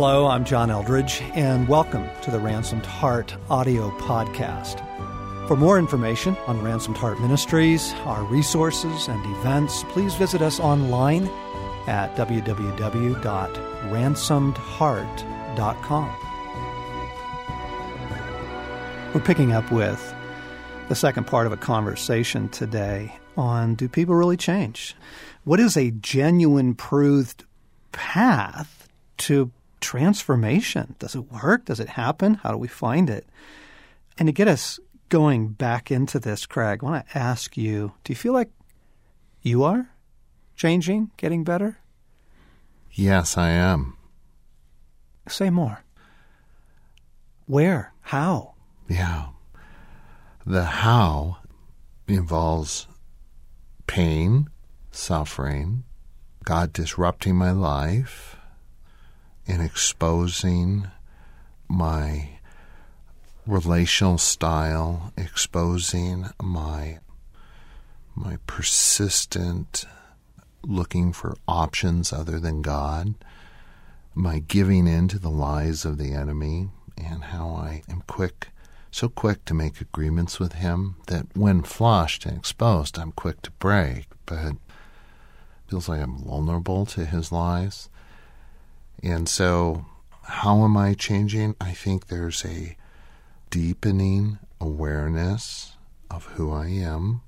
Hello, I'm John Eldredge, and welcome to the Ransomed Heart audio podcast. For more information on Ransomed Heart Ministries, our resources, and events, please visit us online at www.ransomedheart.com. We're picking up with the second part of a conversation today on do people really change? What is a genuine, proved path to transformation? Does it work? Does it happen? How do we find it? And to get us going back into this, Craig, I want to ask you do you feel like you are changing, getting better? Yes, I am. Say more. Where? How? Yeah. The how involves pain, suffering, God disrupting my life, and exposing my relational style, exposing my my persistent looking for options other than God, my giving in to the lies of the enemy, and how I am quick, so quick to make agreements with him that when flushed and exposed, I'm quick to break, but feels like I'm vulnerable to his lies. And so, how am I changing? I think there's a deepening awareness of who I am,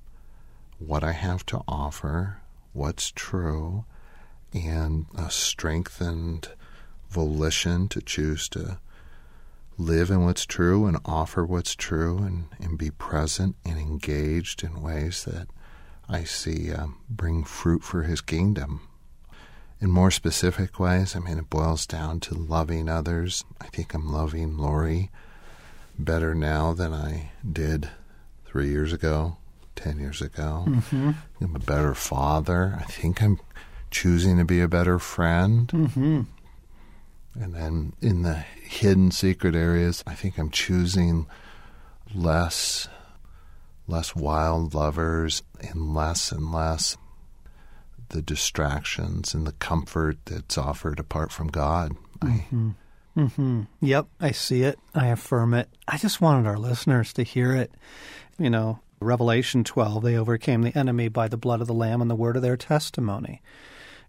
what I have to offer, what's true, and a strengthened volition to choose to live in what's true and offer what's true and, and be present and engaged in ways that I see um, bring fruit for his kingdom in more specific ways, I mean, it boils down to loving others. I think I'm loving Lori better now than I did three years ago, 10 years ago. Mm-hmm. I'm a better father. I think I'm choosing to be a better friend. Mm-hmm. And then in the hidden secret areas, I think I'm choosing less less wild lovers and less and less the distractions and the comfort that's offered apart from God. Mm-hmm. Mm-hmm. Yep, I see it. I affirm it. I just wanted our listeners to hear it. You know, Revelation 12, they overcame the enemy by the blood of the Lamb and the word of their testimony.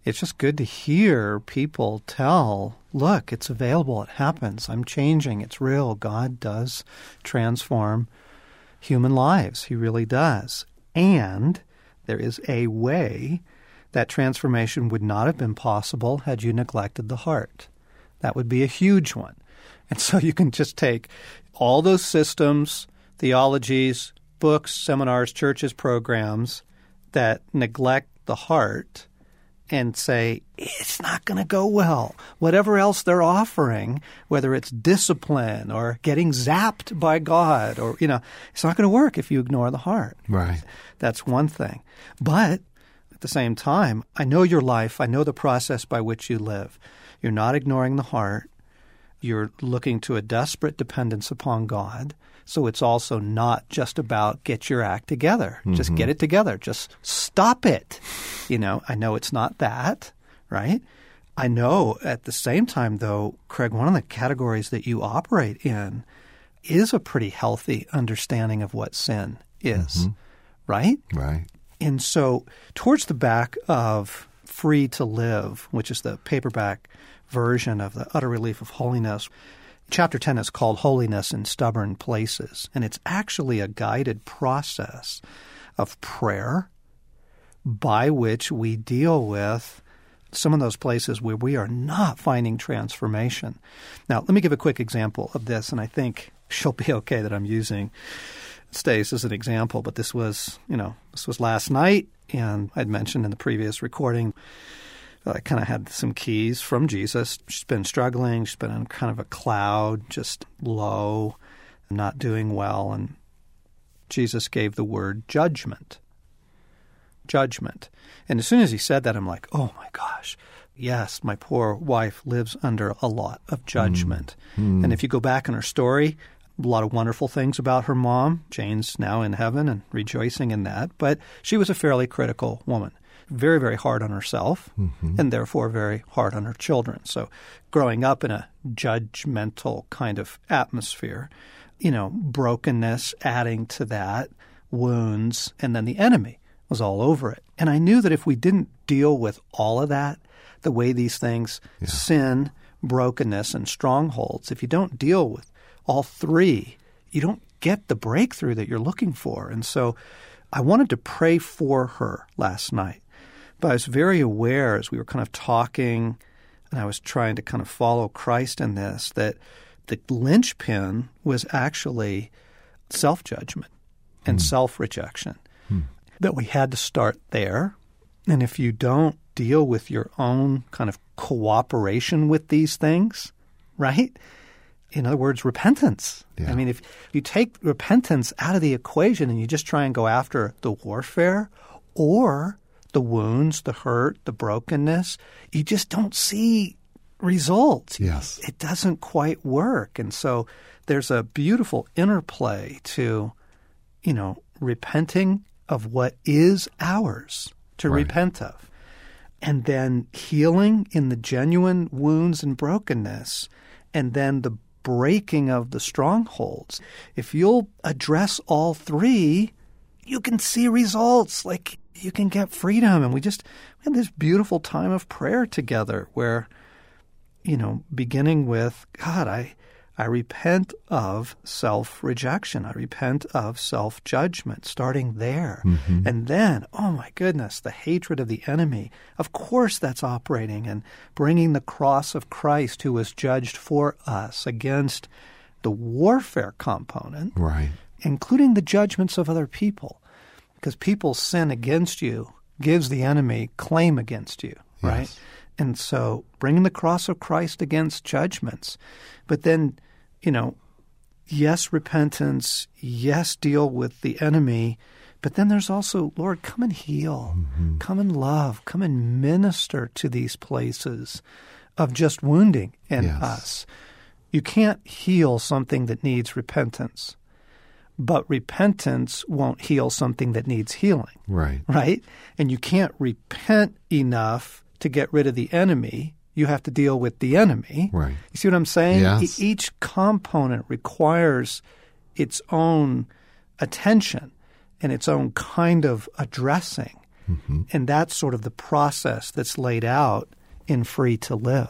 It's just good to hear people tell, look, it's available, it happens, I'm changing, it's real. God does transform human lives. He really does. And there is a way that transformation would not have been possible had you neglected the heart. That would be a huge one. And so you can just take all those systems, theologies, books, seminars, churches, programs that neglect the heart and say, it's not going to go well. Whatever else they're offering, whether it's discipline or getting zapped by God or, you know, it's not going to work if you ignore the heart. Right. That's one thing. But at the same time, I know your life. I know the process by which you live. You're not ignoring the heart. You're looking to a desperate dependence upon God. So it's also not just about get your act together. Mm-hmm. Just get it together. Just stop it. You know, I know it's not that, right? I know at the same time, though, Craig, one of the categories that you operate in is a pretty healthy understanding of what sin is, mm-hmm. right? Right. And so, towards the back of Free to Live, which is the paperback version of the Utter Relief of Holiness, chapter 10 is called Holiness in Stubborn Places. And it's actually a guided process of prayer by which we deal with some of those places where we are not finding transformation. Now, let me give a quick example of this, and I think she'll be okay that I'm using Stace as an example, but this was, you know, this was last night, and I'd mentioned in the previous recording I kind of had some keys from Jesus. She's been struggling. She's been in kind of a cloud, just low, not doing well. And Jesus gave the word judgment. Judgment. And as soon as he said that, I'm like, oh my gosh, yes, my poor wife lives under a lot of judgment. Mm. And if you go back in her story, a lot of wonderful things about her mom. Jane's now in heaven and rejoicing in that, but she was a fairly critical woman, very, very hard on herself mm-hmm. and therefore very hard on her children. So growing up in a judgmental kind of atmosphere, you know, brokenness adding to that, wounds, and then the enemy was all over it. And I knew that if we didn't deal with all of that, the way these things, sin, brokenness, and strongholds, if you don't deal with all three, you don't get the breakthrough that you're looking for. And so I wanted to pray for her last night. But I was very aware as we were kind of talking and I was trying to kind of follow Christ in this that the linchpin was actually self judgment and hmm. self rejection. Hmm. That we had to start there. And if you don't deal with your own kind of cooperation with these things, right? In other words, repentance. Yeah. I mean, if you take repentance out of the equation and you just try and go after the warfare or the wounds, the hurt, the brokenness, you just don't see results. Yes. It doesn't quite work. And so there's a beautiful interplay to, you know, repenting of what is ours to Right. repent of. And then healing in the genuine wounds and brokenness, and then the breaking of the strongholds. If you'll address all three, you can see results. Like you can get freedom. And we just we had this beautiful time of prayer together where, you know, beginning with God, I I repent of self rejection. I repent of self judgment, starting there. Mm-hmm. And then, oh my goodness, the hatred of the enemy. Of course, that's operating and bringing the cross of Christ, who was judged for us, against the warfare component Right. including the judgments of other people. Because people's sin against you gives the enemy claim against you, right? And so bringing the cross of Christ against judgments. But then, you know, yes, repentance, yes, deal with the enemy. But then there's also, Lord, come and heal, mm-hmm. come and love, come and minister to these places of just wounding in Yes. us. You can't heal something that needs repentance, but repentance won't heal something that needs healing, Right. right? And you can't repent enough to get rid of the enemy. You have to deal with the enemy. Right. You see what I'm saying? Yes. E- each component requires its own attention and its own kind of addressing. And that's sort of the process that's laid out in Free to Live.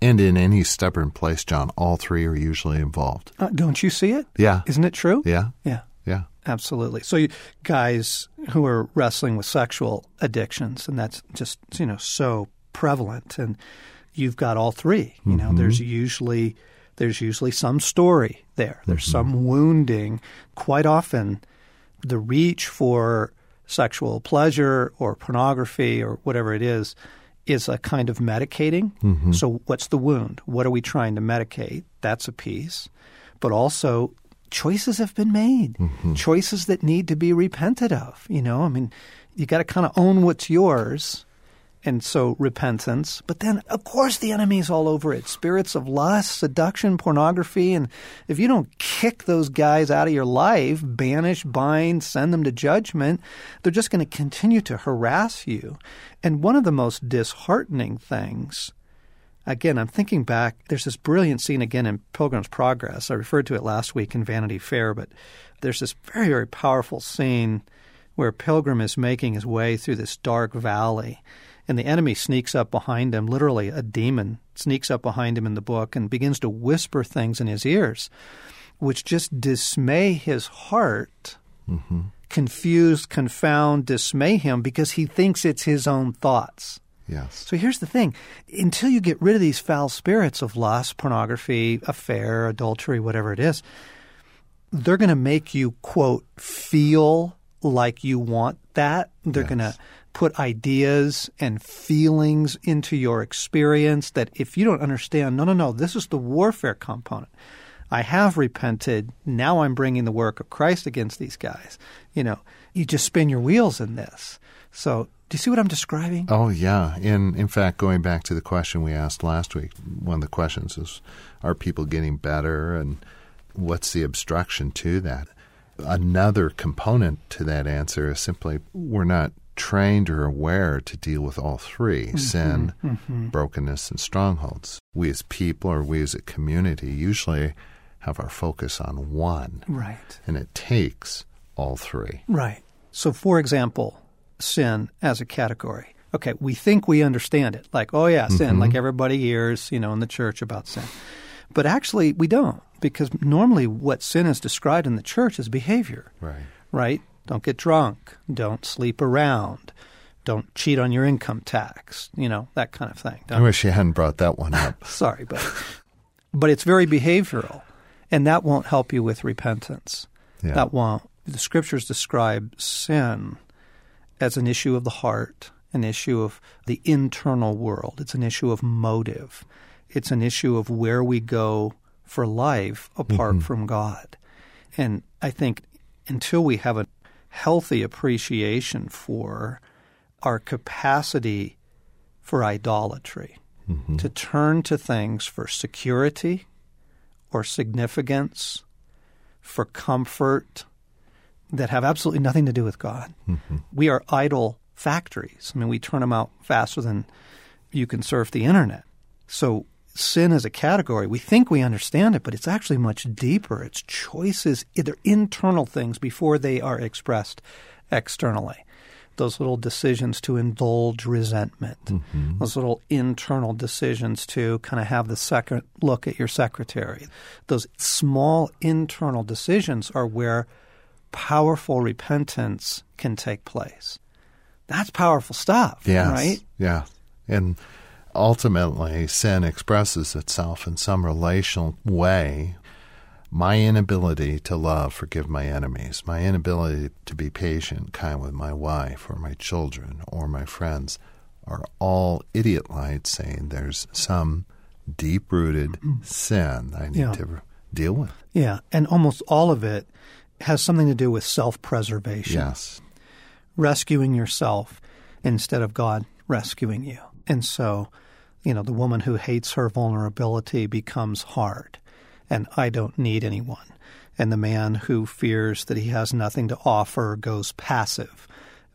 And in any stubborn place, John, all three are usually involved. Uh, don't you see it? Yeah. Isn't it true? Yeah. Yeah. Yeah. Absolutely. So, you, guys who are wrestling with sexual addictions, and that's just you know so prevalent, and you've got all three. You know, mm-hmm. there's usually there's usually some story there. There's mm-hmm. some wounding. Quite often, the reach for sexual pleasure or pornography or whatever it is is a kind of medicating. Mm-hmm. So, what's the wound? What are we trying to medicate? That's a piece. But also, choices have been made, choices that need to be repented of. You know, I mean, you got to kind of own what's yours. And so repentance, but then of course the enemy's all over it. Spirits of lust, seduction, pornography, and if you don't kick those guys out of your life, banish, bind, send them to judgment, they're just going to continue to harass you. And one of the most disheartening things Again, I'm thinking back. There's this brilliant scene again in Pilgrim's Progress. I referred to it last week in Vanity Fair, but there's this very, very powerful scene where Pilgrim is making his way through this dark valley, and the enemy sneaks up behind him. Literally, a demon sneaks up behind him in the book and begins to whisper things in his ears, which just dismay his heart, mm-hmm. confuse, confound, dismay him because he thinks it's his own thoughts. Yes. So here's the thing until you get rid of these foul spirits of lust, pornography, affair, adultery, whatever it is, they're going to make you, quote, feel like you want that. They're Yes. going to put ideas and feelings into your experience that if you don't understand, no, no, no, this is the warfare component. I have repented. Now I'm bringing the work of Christ against these guys. You know, you just spin your wheels in this. So, do you see what I'm describing? Oh, yeah. In in fact, going back to the question we asked last week, one of the questions is, are people getting better, and what's the obstruction to that? Another component to that answer is simply we're not trained or aware to deal with all 3 Mm-hmm. sin, brokenness, and strongholds. We as people or we as a community usually have our focus on one, Right. and it takes all three. Right. So, for example, sin as a category. Okay, we think we understand it. Like, oh, yeah, sin, like everybody hears, you know, in the church about sin. But actually, we don't, because normally what sin is described in the church is behavior, Right. right? Don't get drunk. Don't sleep around. Don't cheat on your income tax, you know, that kind of thing. I Don't wish you hadn't brought that one up. Sorry, but but it's very behavioral, and that won't help you with repentance. Yeah. That won't. The scriptures describe sin as an issue of the heart, an issue of the internal world. It's an issue of motive. It's an issue of where we go for life apart mm-hmm. from God. And I think until we have a healthy appreciation for our capacity for idolatry, mm-hmm. to turn to things for security or significance, for comfort that have absolutely nothing to do with God. Mm-hmm. We are idol factories. I mean, we turn them out faster than you can surf the internet. So, sin as a category, we think we understand it, but it's actually much deeper. It's choices, they're internal things before they are expressed externally. Those little decisions to indulge resentment, mm-hmm. those little internal decisions to kind of have the second look at your secretary. Those small internal decisions are where powerful repentance can take place. That's powerful stuff, Yes. right? Yeah. And ultimately, sin expresses itself in some relational way. My inability to love, forgive my enemies, my inability to be patient, kind with my wife or my children or my friends are all idiot lights saying there's some deep rooted sin I need Yeah. to deal with. Yeah, and almost all of it has something to do with self preservation. Yes. rescuing yourself instead of God rescuing you. And so, you know, the woman who hates her vulnerability becomes hard, and I don't need anyone. And the man who fears that he has nothing to offer goes passive,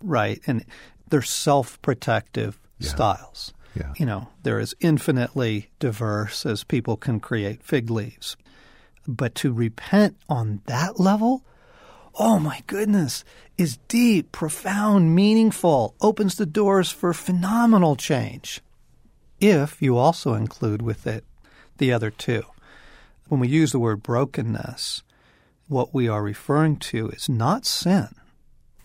right? And they're self protective styles. Yeah. You know, they're as infinitely diverse as people can create fig leaves. But to repent on that level, oh my goodness, is deep, profound, meaningful, opens the doors for phenomenal change. If you also include with it the other two. When we use the word brokenness, what we are referring to is not sin,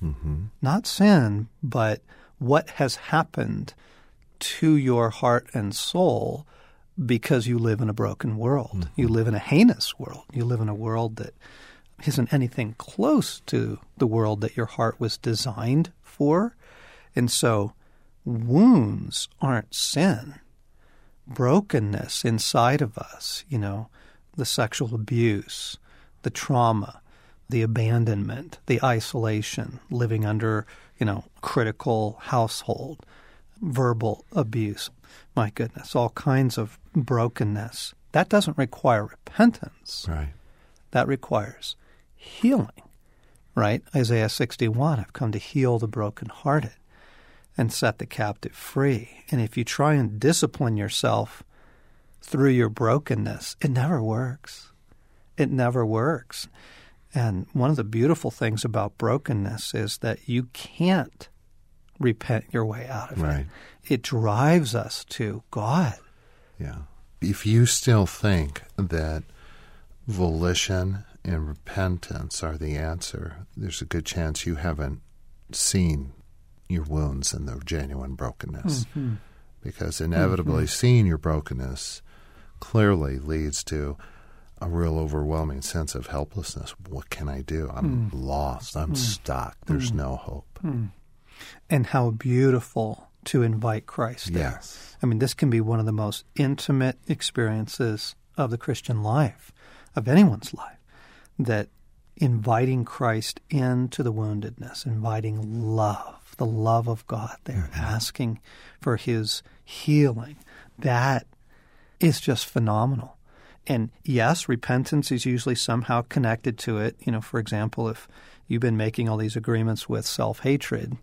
mm-hmm. not sin, but what has happened to your heart and soul because you live in a broken world. Mm-hmm. You live in a heinous world. You live in a world that isn't anything close to the world that your heart was designed for. And so wounds aren't sin. Brokenness inside of us, you know, the sexual abuse, the trauma, the abandonment, the isolation, living under, you know, critical household, verbal abuse. My goodness, all kinds of brokenness. That doesn't require repentance. Right. That requires healing, right? Isaiah 61 I've come to heal the brokenhearted and set the captive free. And if you try and discipline yourself through your brokenness, it never works. It never works. And one of the beautiful things about brokenness is that you can't repent your way out of Right. it. It drives us to God. Yeah. If you still think that volition and repentance are the answer, there's a good chance you haven't seen your wounds and the genuine brokenness. Mm-hmm. Because inevitably mm-hmm. seeing your brokenness clearly leads to a real overwhelming sense of helplessness. What can I do? I'm mm. lost. I'm mm. stuck. There's mm. no hope. And how beautiful to invite Christ there. Yes. I mean, this can be one of the most intimate experiences of the Christian life, of anyone's life, that inviting Christ into the woundedness, inviting love, the love of God there, asking for his healing, that is just phenomenal. And yes, repentance is usually somehow connected to it. You know, for example, if you've been making all these agreements with self hatred,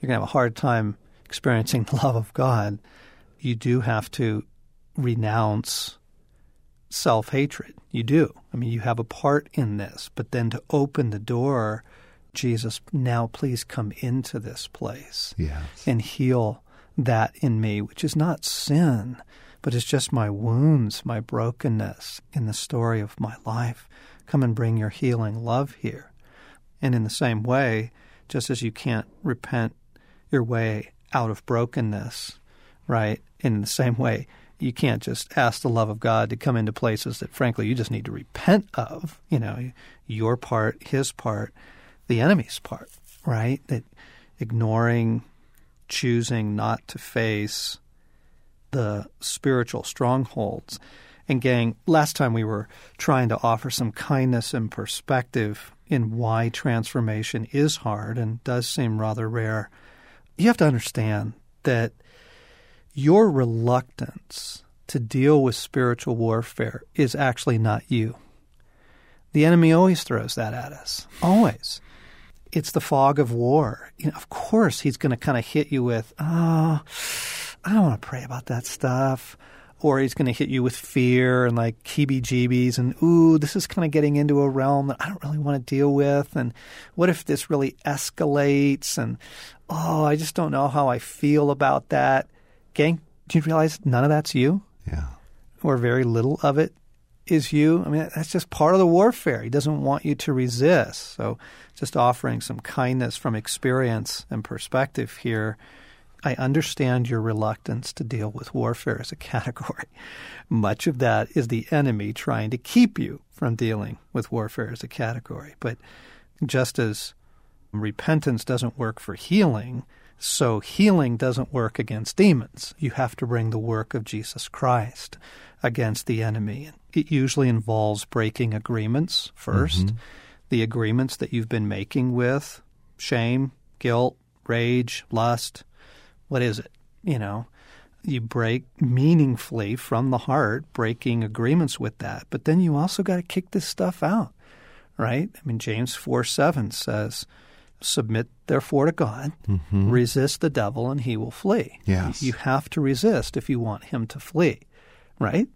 you're going to have a hard time experiencing the love of God. You do have to renounce self hatred. You do. I mean, you have a part in this, but then to open the door, Jesus, now please come into this place Yes. and heal that in me, which is not sin, but it's just my wounds, my brokenness in the story of my life. Come and bring your healing love here. And in the same way, just as you can't repent your way out of brokenness, right? In the same way, you can't just ask the love of God to come into places that, frankly, you just need to repent of. You know, your part, His part, the enemy's part, right? That ignoring, choosing not to face the spiritual strongholds. And, gang, last time we were trying to offer some kindness and perspective in why transformation is hard and does seem rather rare. You have to understand that your reluctance to deal with spiritual warfare is actually not you. The enemy always throws that at us. Always. It's the fog of war. You know, of course, he's going to kind of hit you with, oh, I don't want to pray about that stuff. Or he's going to hit you with fear and like heebie jeebies and, ooh, this is kind of getting into a realm that I don't really want to deal with. And what if this really escalates? And, oh, I just don't know how I feel about that. Gang, do you realize none of that's you? Yeah. Or very little of it is you? I mean, that's just part of the warfare. He doesn't want you to resist. So, just offering some kindness from experience and perspective here. I understand your reluctance to deal with warfare as a category. Much of that is the enemy trying to keep you from dealing with warfare as a category. But just as repentance doesn't work for healing, so healing doesn't work against demons. You have to bring the work of Jesus Christ against the enemy. It usually involves breaking agreements 1st mm-hmm. the agreements that you've been making with shame, guilt, rage, lust. What is it? You know, you break meaningfully from the heart, breaking agreements with that. But then you also got to kick this stuff out, right? I mean, James 4 7 says, Submit therefore to God, mm-hmm. resist the devil, and he will flee. Yes. You have to resist if you want him to flee, right?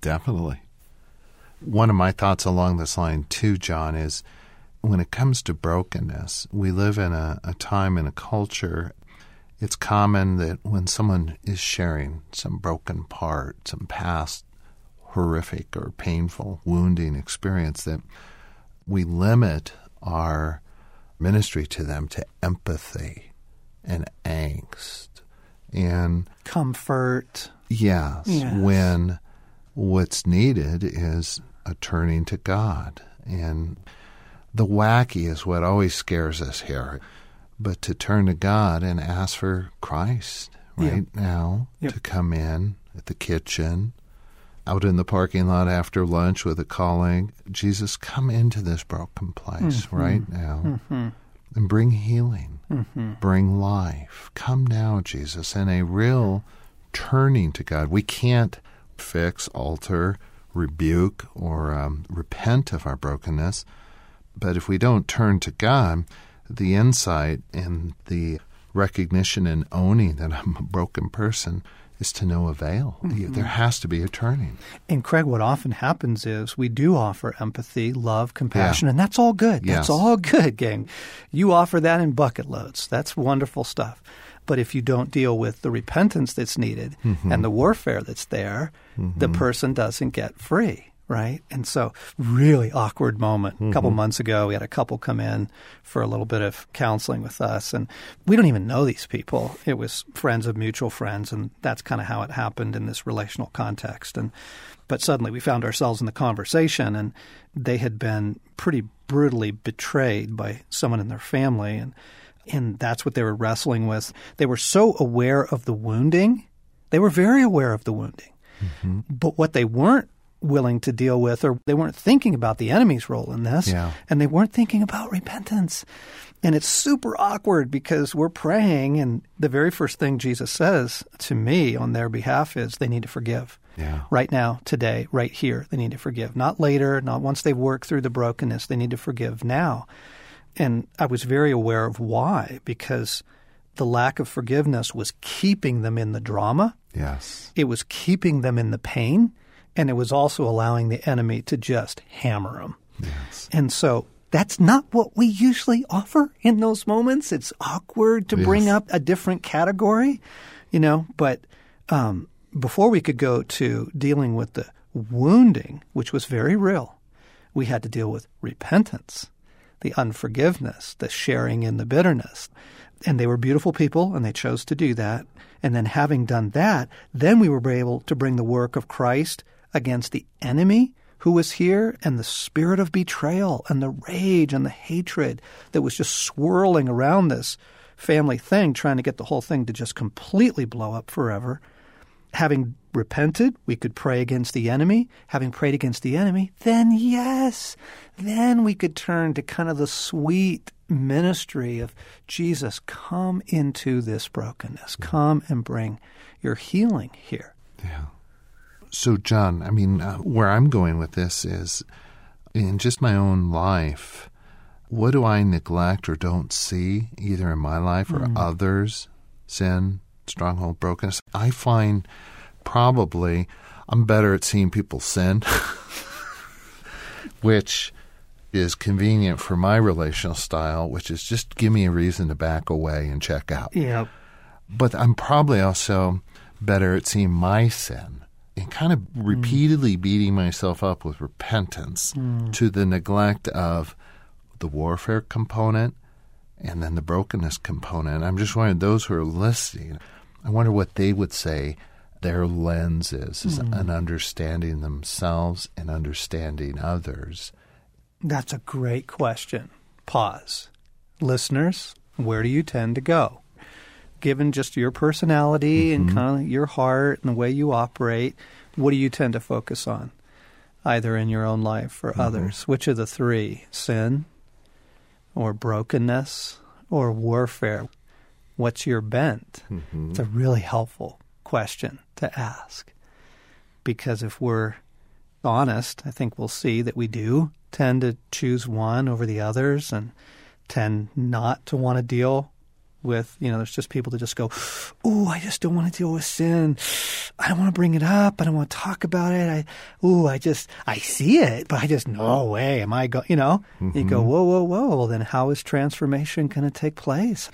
Definitely. One of my thoughts along this line, too, John, is when it comes to brokenness, we live in a, a time in a culture. It's common that when someone is sharing some broken part, some past horrific or painful, wounding experience, that we limit our ministry to them to empathy and angst and Comfort. Yes, Yes. when what's needed is a turning to God. And the wacky is what always scares us here. But to turn to God and ask for Christ right now Yep. to come in at the kitchen, out in the parking lot after lunch with a calling, Jesus, come into this broken place mm-hmm. right now mm-hmm. and bring healing, mm-hmm. bring life. Come now, Jesus, and a real turning to God. We can't fix, alter, rebuke, or um, repent of our brokenness, but if we don't turn to God, the insight and the recognition and owning that I'm a broken person is to no avail. There has to be a turning. And Craig, what often happens is we do offer empathy, love, compassion, and that's all good. That's Yes. all good, gang. You offer that in bucket loads. That's wonderful stuff. But if you don't deal with the repentance that's needed mm-hmm. and the warfare that's there, the mm-hmm. person doesn't get free, right? And so, really awkward moment. A couple mm-hmm. months ago, we had a couple come in for a little bit of counseling with us, and we don't even know these people. It was friends of mutual friends, and that's kind of how it happened in this relational context. And but suddenly we found ourselves in the conversation, and they had been pretty brutally betrayed by someone in their family, and and that's what they were wrestling with. They were so aware of the wounding, they were very aware of the wounding, mm-hmm. but what they weren't willing to deal with, or they weren't thinking about the enemy's role in this, Yeah. and they weren't thinking about repentance. And it's super awkward because we're praying, and the very first thing Jesus says to me on their behalf is they need to forgive. Yeah. Right now, today, right here, they need to forgive. Not later, not once they've worked through the brokenness. They need to forgive now. And I was very aware of why, because the lack of forgiveness was keeping them in the drama. Yes. It was keeping them in the pain, and it was also allowing the enemy to just hammer them. Yes. And so that's not what we usually offer in those moments. It's awkward to bring up a different category, you know, but um, before we could go to dealing with the wounding, which was very real, we had to deal with repentance, the unforgiveness, the sharing in the bitterness. And they were beautiful people and they chose to do that. And then having done that, then we were able to bring the work of Christ against the enemy who was here and the spirit of betrayal and the rage and the hatred that was just swirling around this family thing, trying to get the whole thing to just completely blow up forever. Having repented, we could pray against the enemy. Having prayed against the enemy, then yes, then we could turn to kind of the sweet ministry of Jesus, come into this brokenness. Come and bring your healing here. Yeah. So, John, I mean, uh, where I'm going with this is in just my own life, what do I neglect or don't see, either in my life or others? Sin, stronghold, brokenness. I find probably I'm better at seeing people sin, which is convenient for my relational style, which is just give me a reason to back away and check out Yeah. but I'm probably also better at seeing my sin and kind of mm. repeatedly beating myself up with repentance mm. to the neglect of the warfare component and then the brokenness component. I'm just wondering, those who are listening, I wonder what they would say their lens is, is hmm. an understanding themselves and understanding others. That's a great question. Pause. Listeners, where do you tend to go? Given just your personality and mm-hmm. kind of your heart and the way you operate, what do you tend to focus on? Either in your own life or mm-hmm. others. Which of the three? Sin or brokenness or warfare? What's your bent? Mm-hmm. It's a really helpful question to ask. Because if we're honest, I think we'll see that we do tend to choose one over the others and tend not to want to deal with, you know, there's just people that just go, Ooh, I just don't want to deal with sin. I don't want to bring it up. I don't want to talk about it. I, ooh, I just, I see it, but I just, no way am I going, you know? You go, mm-hmm. whoa, whoa, whoa. Well, then how is transformation going to take place?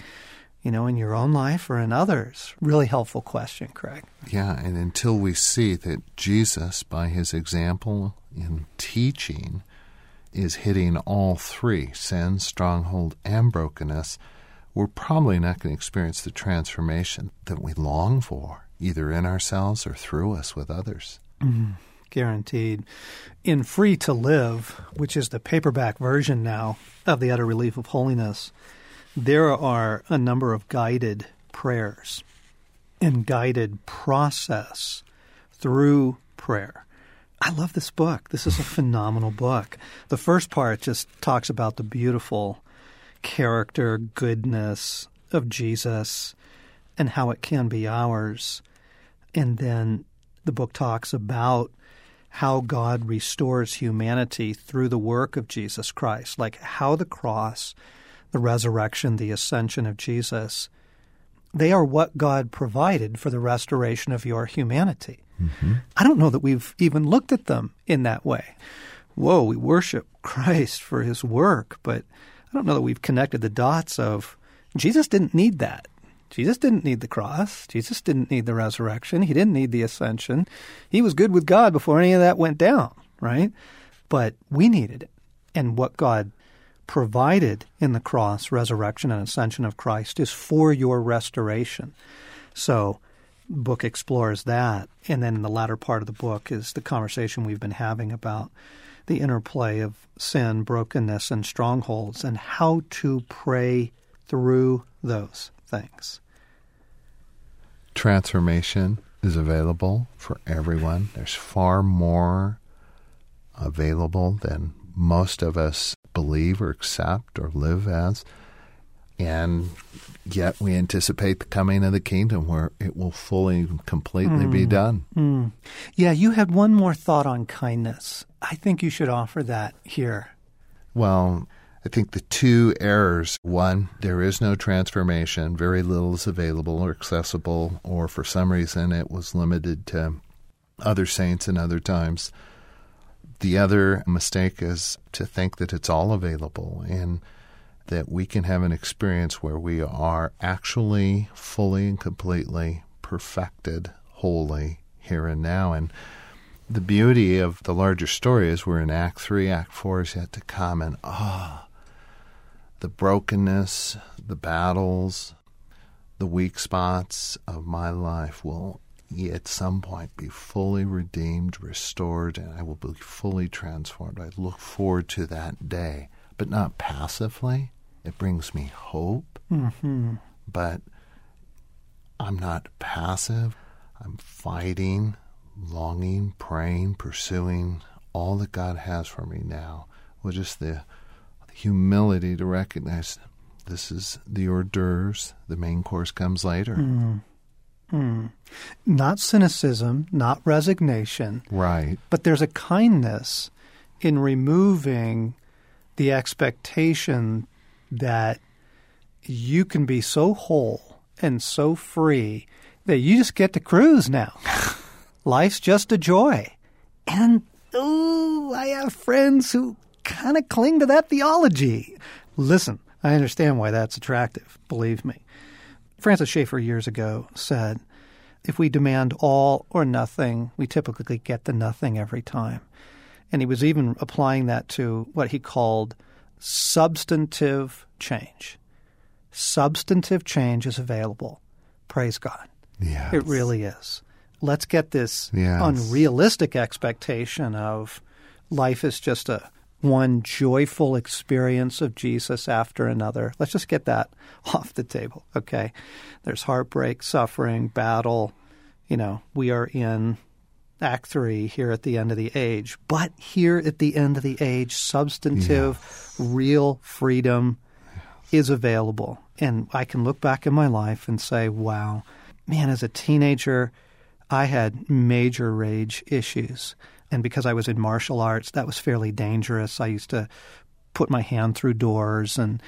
You know, in your own life or in others? Really helpful question, Craig. Yeah, and until we see that Jesus, by his example in teaching, is hitting all three sin, stronghold, and brokenness, we're probably not going to experience the transformation that we long for, either in ourselves or through us with others. Mm-hmm. guaranteed. In Free to Live, which is the paperback version now of The Utter Relief of Holiness, there are a number of guided prayers and guided process through prayer. I love this book. This is a phenomenal book. The first part just talks about the beautiful character, goodness of Jesus and how it can be ours. And then the book talks about how God restores humanity through the work of Jesus Christ, like how the cross, the resurrection, the ascension of Jesus, they are what God provided for the restoration of your humanity. Mm-hmm. I don't know that we've even looked at them in that way. Whoa, we worship Christ for his work, but I don't know that we've connected the dots of Jesus didn't need that. Jesus didn't need the cross. Jesus didn't need the resurrection. He didn't need the ascension. He was good with God before any of that went down, right? But we needed it. And what God provided in the cross, resurrection, and ascension of Christ is for your restoration. So, book explores that. And then in the latter part of the book is the conversation we've been having about the interplay of sin, brokenness, and strongholds, and how to pray through those things. Transformation is available for everyone. There's far more available than most of us believe or accept or live as. And yet we anticipate the coming of the kingdom where it will fully and completely be hmm. done. Hmm. Yeah, you had one more thought on kindness. I think you should offer that here. Well, I think the two errors one, there is no transformation, very little is available or accessible, or for some reason it was limited to other saints and other times. The other mistake is to think that it's all available and that we can have an experience where we are actually fully and completely perfected, wholly here and now. And the beauty of the larger story is we're in Act 3, Act 4 is yet to come, and ah, oh, the brokenness, the battles, the weak spots of my life will at some point be fully redeemed, restored, and I will be fully transformed. I look forward to that day, but not passively. It brings me hope, mm-hmm. but I'm not passive. I'm fighting, longing, praying, pursuing all that God has for me now with just the humility to recognize this is the hors d'oeuvres. The main course comes later. Mm. Mm. Not cynicism, not resignation. Right. But there's a kindness in removing the expectation that you can be so whole and so free that you just get to cruise now. Life's just a joy. And, ooh, I have friends who kind of cling to that theology. Listen, I understand why that's attractive, believe me. Francis Schaeffer years ago said, if we demand all or nothing, we typically get the nothing every time. And he was even applying that to what he called substantive change. Substantive change is available. Praise God. Yes. It really is. Let's get this yes. unrealistic expectation of life is just a one joyful experience of Jesus after another. Let's just get that off the table, okay? There's heartbreak, suffering, battle. You know, we are in Act 3 here at the end of the age. But here at the end of the age, substantive, yes. real freedom is available. And I can look back in my life and say, wow, man, as a teenager, I had major rage issues. And because I was in martial arts, that was fairly dangerous. I used to put my hand through doors and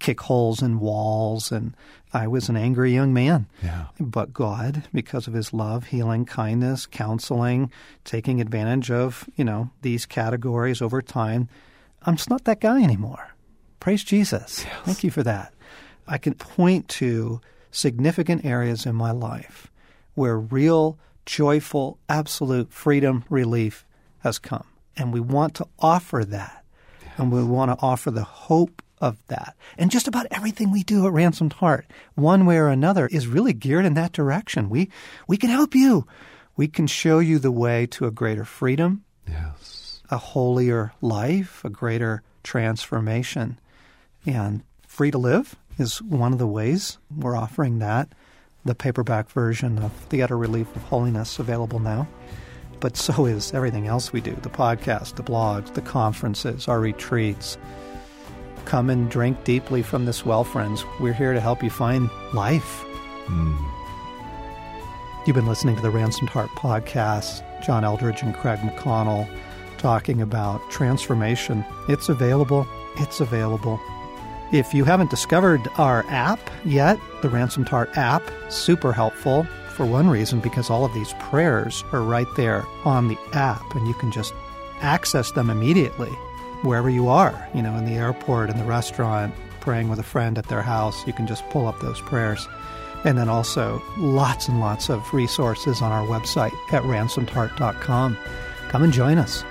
kick holes in walls and I was an angry young man. Yeah. But God, because of his love, healing, kindness, counseling, taking advantage of, you know, these categories over time, I'm just not that guy anymore. Praise Jesus. Yes. Thank you for that. I can point to significant areas in my life where real, joyful, absolute freedom, relief has come. And we want to offer that. Yes. And we want to offer the hope of that. And just about everything we do at Ransomed Heart, one way or another, is really geared in that direction. We we can help you. We can show you the way to a greater freedom. Yes. A holier life, a greater transformation. And free to live is one of the ways we're offering that. The paperback version of The Utter Relief of Holiness available now but so is everything else we do the podcast, the blogs, the conferences, our retreats. Come and drink deeply from this well, friends. We're here to help you find life. Mm. You've been listening to the Ransomed Heart podcast. John Eldredge and Craig McConnell talking about transformation. It's available. It's available. If you haven't discovered our app yet, the Ransomed Heart app, super helpful for one reason because all of these prayers are right there on the app and you can just access them immediately wherever you are, you know, in the airport, in the restaurant, praying with a friend at their house. You can just pull up those prayers. And then also lots and lots of resources on our website at ransomedheart.com. Come and join us.